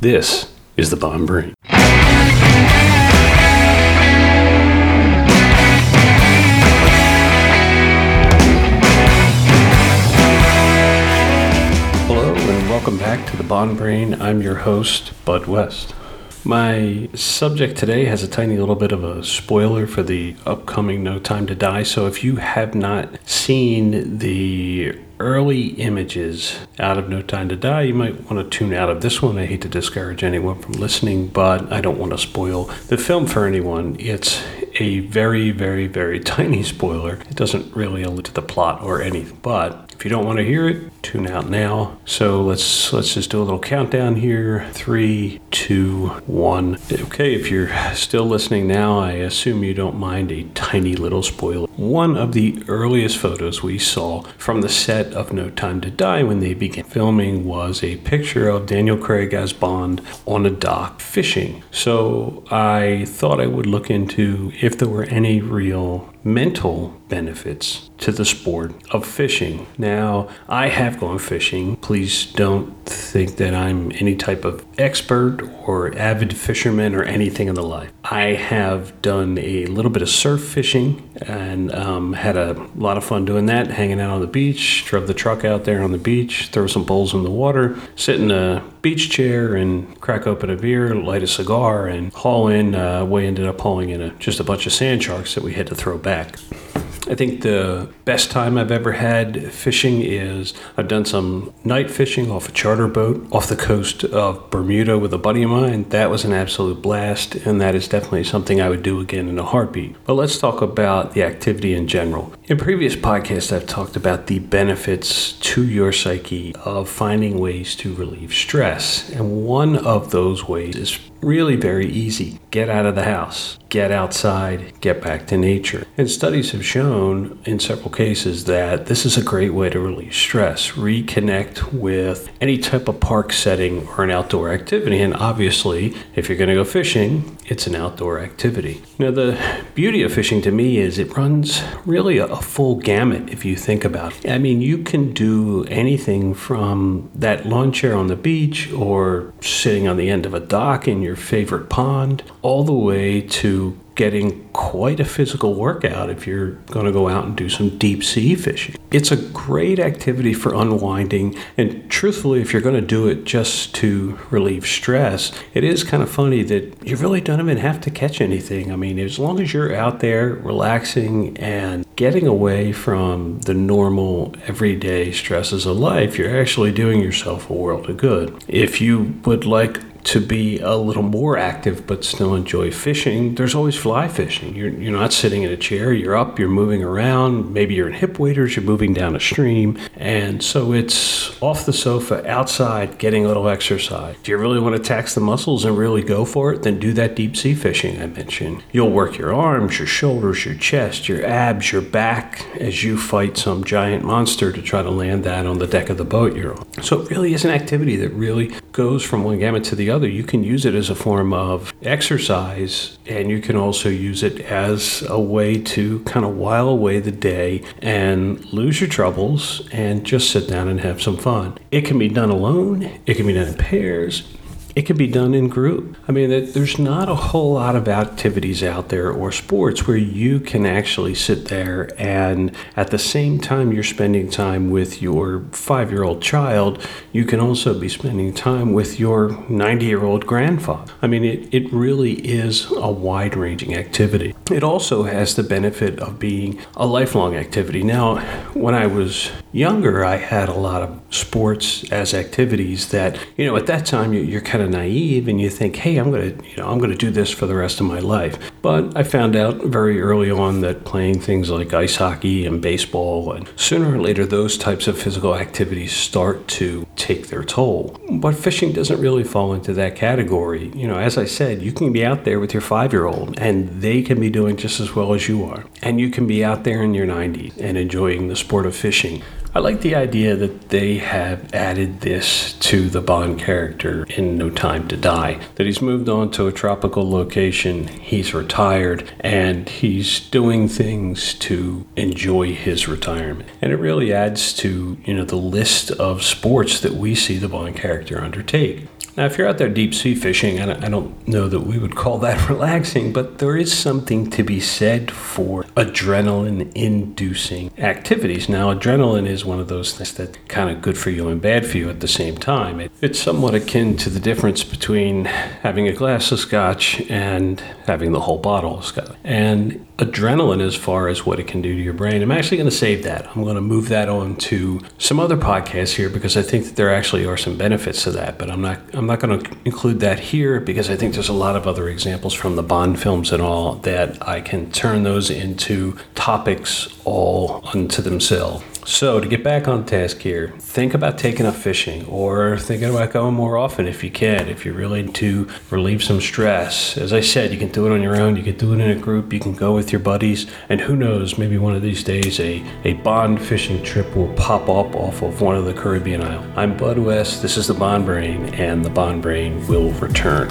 This is the Bond Brain. Hello and welcome back to the Bond Brain. I'm your host, Bud West. My subject today has a tiny little bit of a spoiler for the upcoming No Time to Die. So if you have not seen the early images out of No Time to Die, you might want to tune out of this one. I hate to discourage anyone from listening, but I don't want to spoil the film for anyone. It's a very, very, very tiny spoiler. It doesn't really allude to the plot or anything, but if you don't want to hear it, tune out now. So let's let's just do a little countdown here. Three, two, one. Okay, if you're still listening now, I assume you don't mind a tiny little spoiler. One of the earliest photos we saw from the set of No Time to Die when they began filming was a picture of Daniel Craig as Bond on a dock fishing. So I thought I would look into if there were any real mental benefits to the sport of fishing. Now, I have gone fishing. Please don't think that I'm any type of expert or avid fisherman or anything in the life. I have done a little bit of surf fishing and um, had a lot of fun doing that, hanging out on the beach, drove the truck out there on the beach, throw some bowls in the water, sit in a beach chair and crack open a beer, light a cigar, and haul in. Uh, we ended up hauling in a, just a bunch of sand sharks that we had to throw back. I think the best time I've ever had fishing is I've done some night fishing off a charter boat off the coast of Bermuda with a buddy of mine. That was an absolute blast, and that is definitely something I would do again in a heartbeat. But let's talk about the activity in general. In previous podcasts, I've talked about the benefits to your psyche of finding ways to relieve stress, and one of those ways is really very easy. Get out of the house, get outside, get back to nature. And studies have shown in several cases that this is a great way to release stress, reconnect with any type of park setting or an outdoor activity. And obviously, if you're going to go fishing, it's an outdoor activity. Now, the beauty of fishing to me is it runs really a, full gamut if you think about it. I mean, you can do anything from that lawn chair on the beach or sitting on the end of a dock in your favorite pond, all the way to getting quite a physical workout if you're going to go out and do some deep sea fishing. It's a great activity for unwinding, and truthfully, if you're going to do it just to relieve stress, it is kind of funny that you really don't even have to catch anything. I mean, as long as you're out there relaxing and getting away from the normal everyday stresses of life, you're actually doing yourself a world of good. If you would like to be a little more active but still enjoy fishing, there's always fly fishing. You're, you're not sitting in a chair, you're up, you're moving around. Maybe you're in hip waders, you're moving down a stream. And so it's off the sofa, outside, getting a little exercise. If you really want to tax the muscles and really go for it, then do that deep sea fishing I mentioned. You'll work your arms, your shoulders, your chest, your abs, your back as you fight some giant monster to try to land that on the deck of the boat you're on. So it really is an activity that really goes from one gamut to the other. You can use it as a form of exercise, and you can also use it as a way to kind of while away the day and lose your troubles and just sit down and have some fun. It can be done alone, it can be done in pairs, it can be done in group. I mean, there's not a whole lot of activities out there or sports where you can actually sit there and at the same time you're spending time with your five year old child, you can also be spending time with your 90 year old grandfather. I mean, it, it really is a wide ranging activity. It also has the benefit of being a lifelong activity. Now, when I was younger, I had a lot of sports as activities that, you know, at that time you're kind of naive and you think, hey, I'm going to, you know, I'm going to do this for the rest of my life. But I found out very early on that playing things like ice hockey and baseball, and sooner or later, those types of physical activities start to take their toll. But fishing doesn't really fall into that category. You know, as I said, you can be out there with your five year old and they can be doing just as well as you are. And you can be out there in your 90s and enjoying the sport of fishing. I like the idea that they have added this to the Bond character in No Time to Die. That he's moved on to a tropical location, he's retired, and he's doing things to enjoy his retirement. And it really adds to, you know, the list of sports that we see the Bond character undertake. Now, if you're out there deep sea fishing, I don't know that we would call that relaxing, but there is something to be said for adrenaline inducing activities. Now, adrenaline is one of those things that's kind of good for you and bad for you at the same time. it's somewhat akin to the difference between having a glass of scotch and having the whole bottle of scotch. And adrenaline, as far as what it can do to your brain, I'm actually going to save that. I'm going to move that on to some other podcasts here because I think that there actually are some benefits to that, but I'm not. I'm not going to include that here because I think there's a lot of other examples from the Bond films and all that I can turn those into topics all unto themselves. So, to get back on task here, think about taking up fishing or thinking about going more often if you can, if you're really to relieve some stress. As I said, you can do it on your own, you can do it in a group, you can go with your buddies, and who knows, maybe one of these days a, a bond fishing trip will pop up off of one of the Caribbean islands. I'm Bud West, this is the Bond Brain, and the Bond Brain will return.